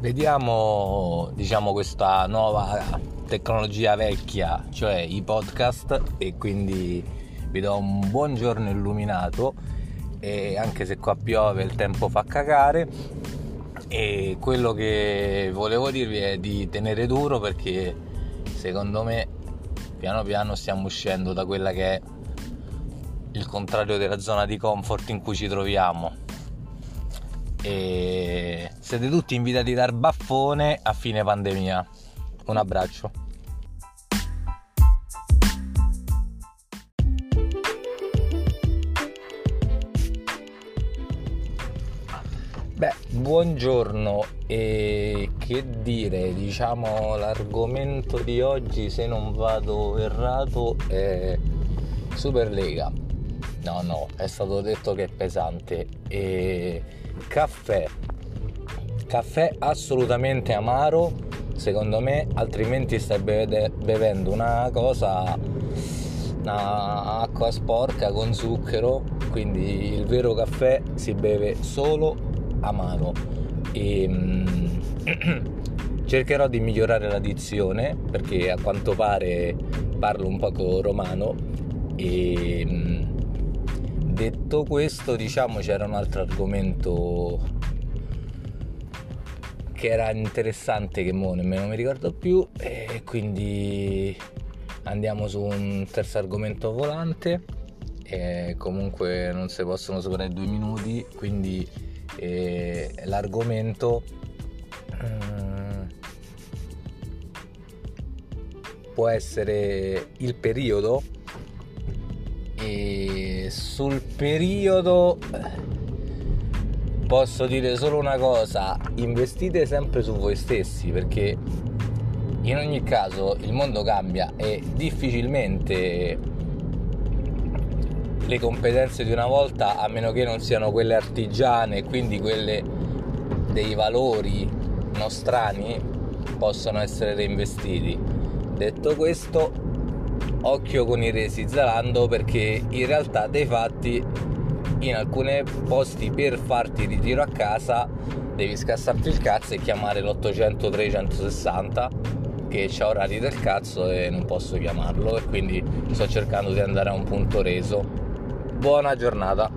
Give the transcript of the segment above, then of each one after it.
Vediamo diciamo questa nuova tecnologia vecchia, cioè i podcast e quindi vi do un buongiorno illuminato e anche se qua piove il tempo fa cagare. E quello che volevo dirvi è di tenere duro perché secondo me piano piano stiamo uscendo da quella che è il contrario della zona di comfort in cui ci troviamo. E siete tutti invitati a dar baffone a fine pandemia un abbraccio Beh, buongiorno e che dire, diciamo l'argomento di oggi se non vado errato è Superlega. No, no, è stato detto che è pesante. E caffè. Caffè assolutamente amaro, secondo me, altrimenti stai bevendo una cosa una acqua sporca con zucchero, quindi il vero caffè si beve solo amaro. E ehm, cercherò di migliorare la dizione perché a quanto pare parlo un poco romano. E ehm, detto questo diciamo c'era un altro argomento che era interessante che mo nemmeno mi ricordo più e quindi andiamo su un terzo argomento volante. E comunque non si possono superare due minuti quindi e l'argomento può essere il periodo. E sul periodo posso dire solo una cosa investite sempre su voi stessi perché in ogni caso il mondo cambia e difficilmente le competenze di una volta, a meno che non siano quelle artigiane, quindi quelle dei valori nostrani, possono essere reinvestiti. Detto questo, occhio con i resi zalando perché in realtà dei fatti in alcuni posti per farti ritiro a casa devi scassarti il cazzo e chiamare l'800 360 che c'ha orari del cazzo e non posso chiamarlo e quindi sto cercando di andare a un punto reso buona giornata.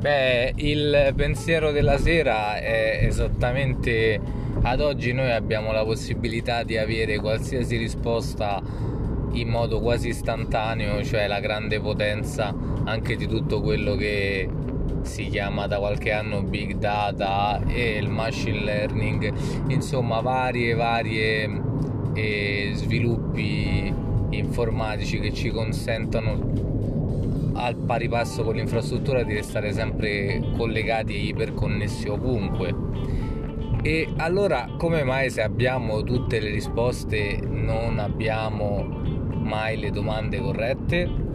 Beh, il pensiero della sera è esattamente ad oggi noi abbiamo la possibilità di avere qualsiasi risposta in modo quasi istantaneo, cioè la grande potenza anche di tutto quello che si chiama da qualche anno Big Data e il Machine Learning, insomma varie varie eh, sviluppi informatici che ci consentono al pari passo con l'infrastruttura di restare sempre collegati e iperconnessi ovunque. E allora come mai se abbiamo tutte le risposte non abbiamo mai le domande corrette?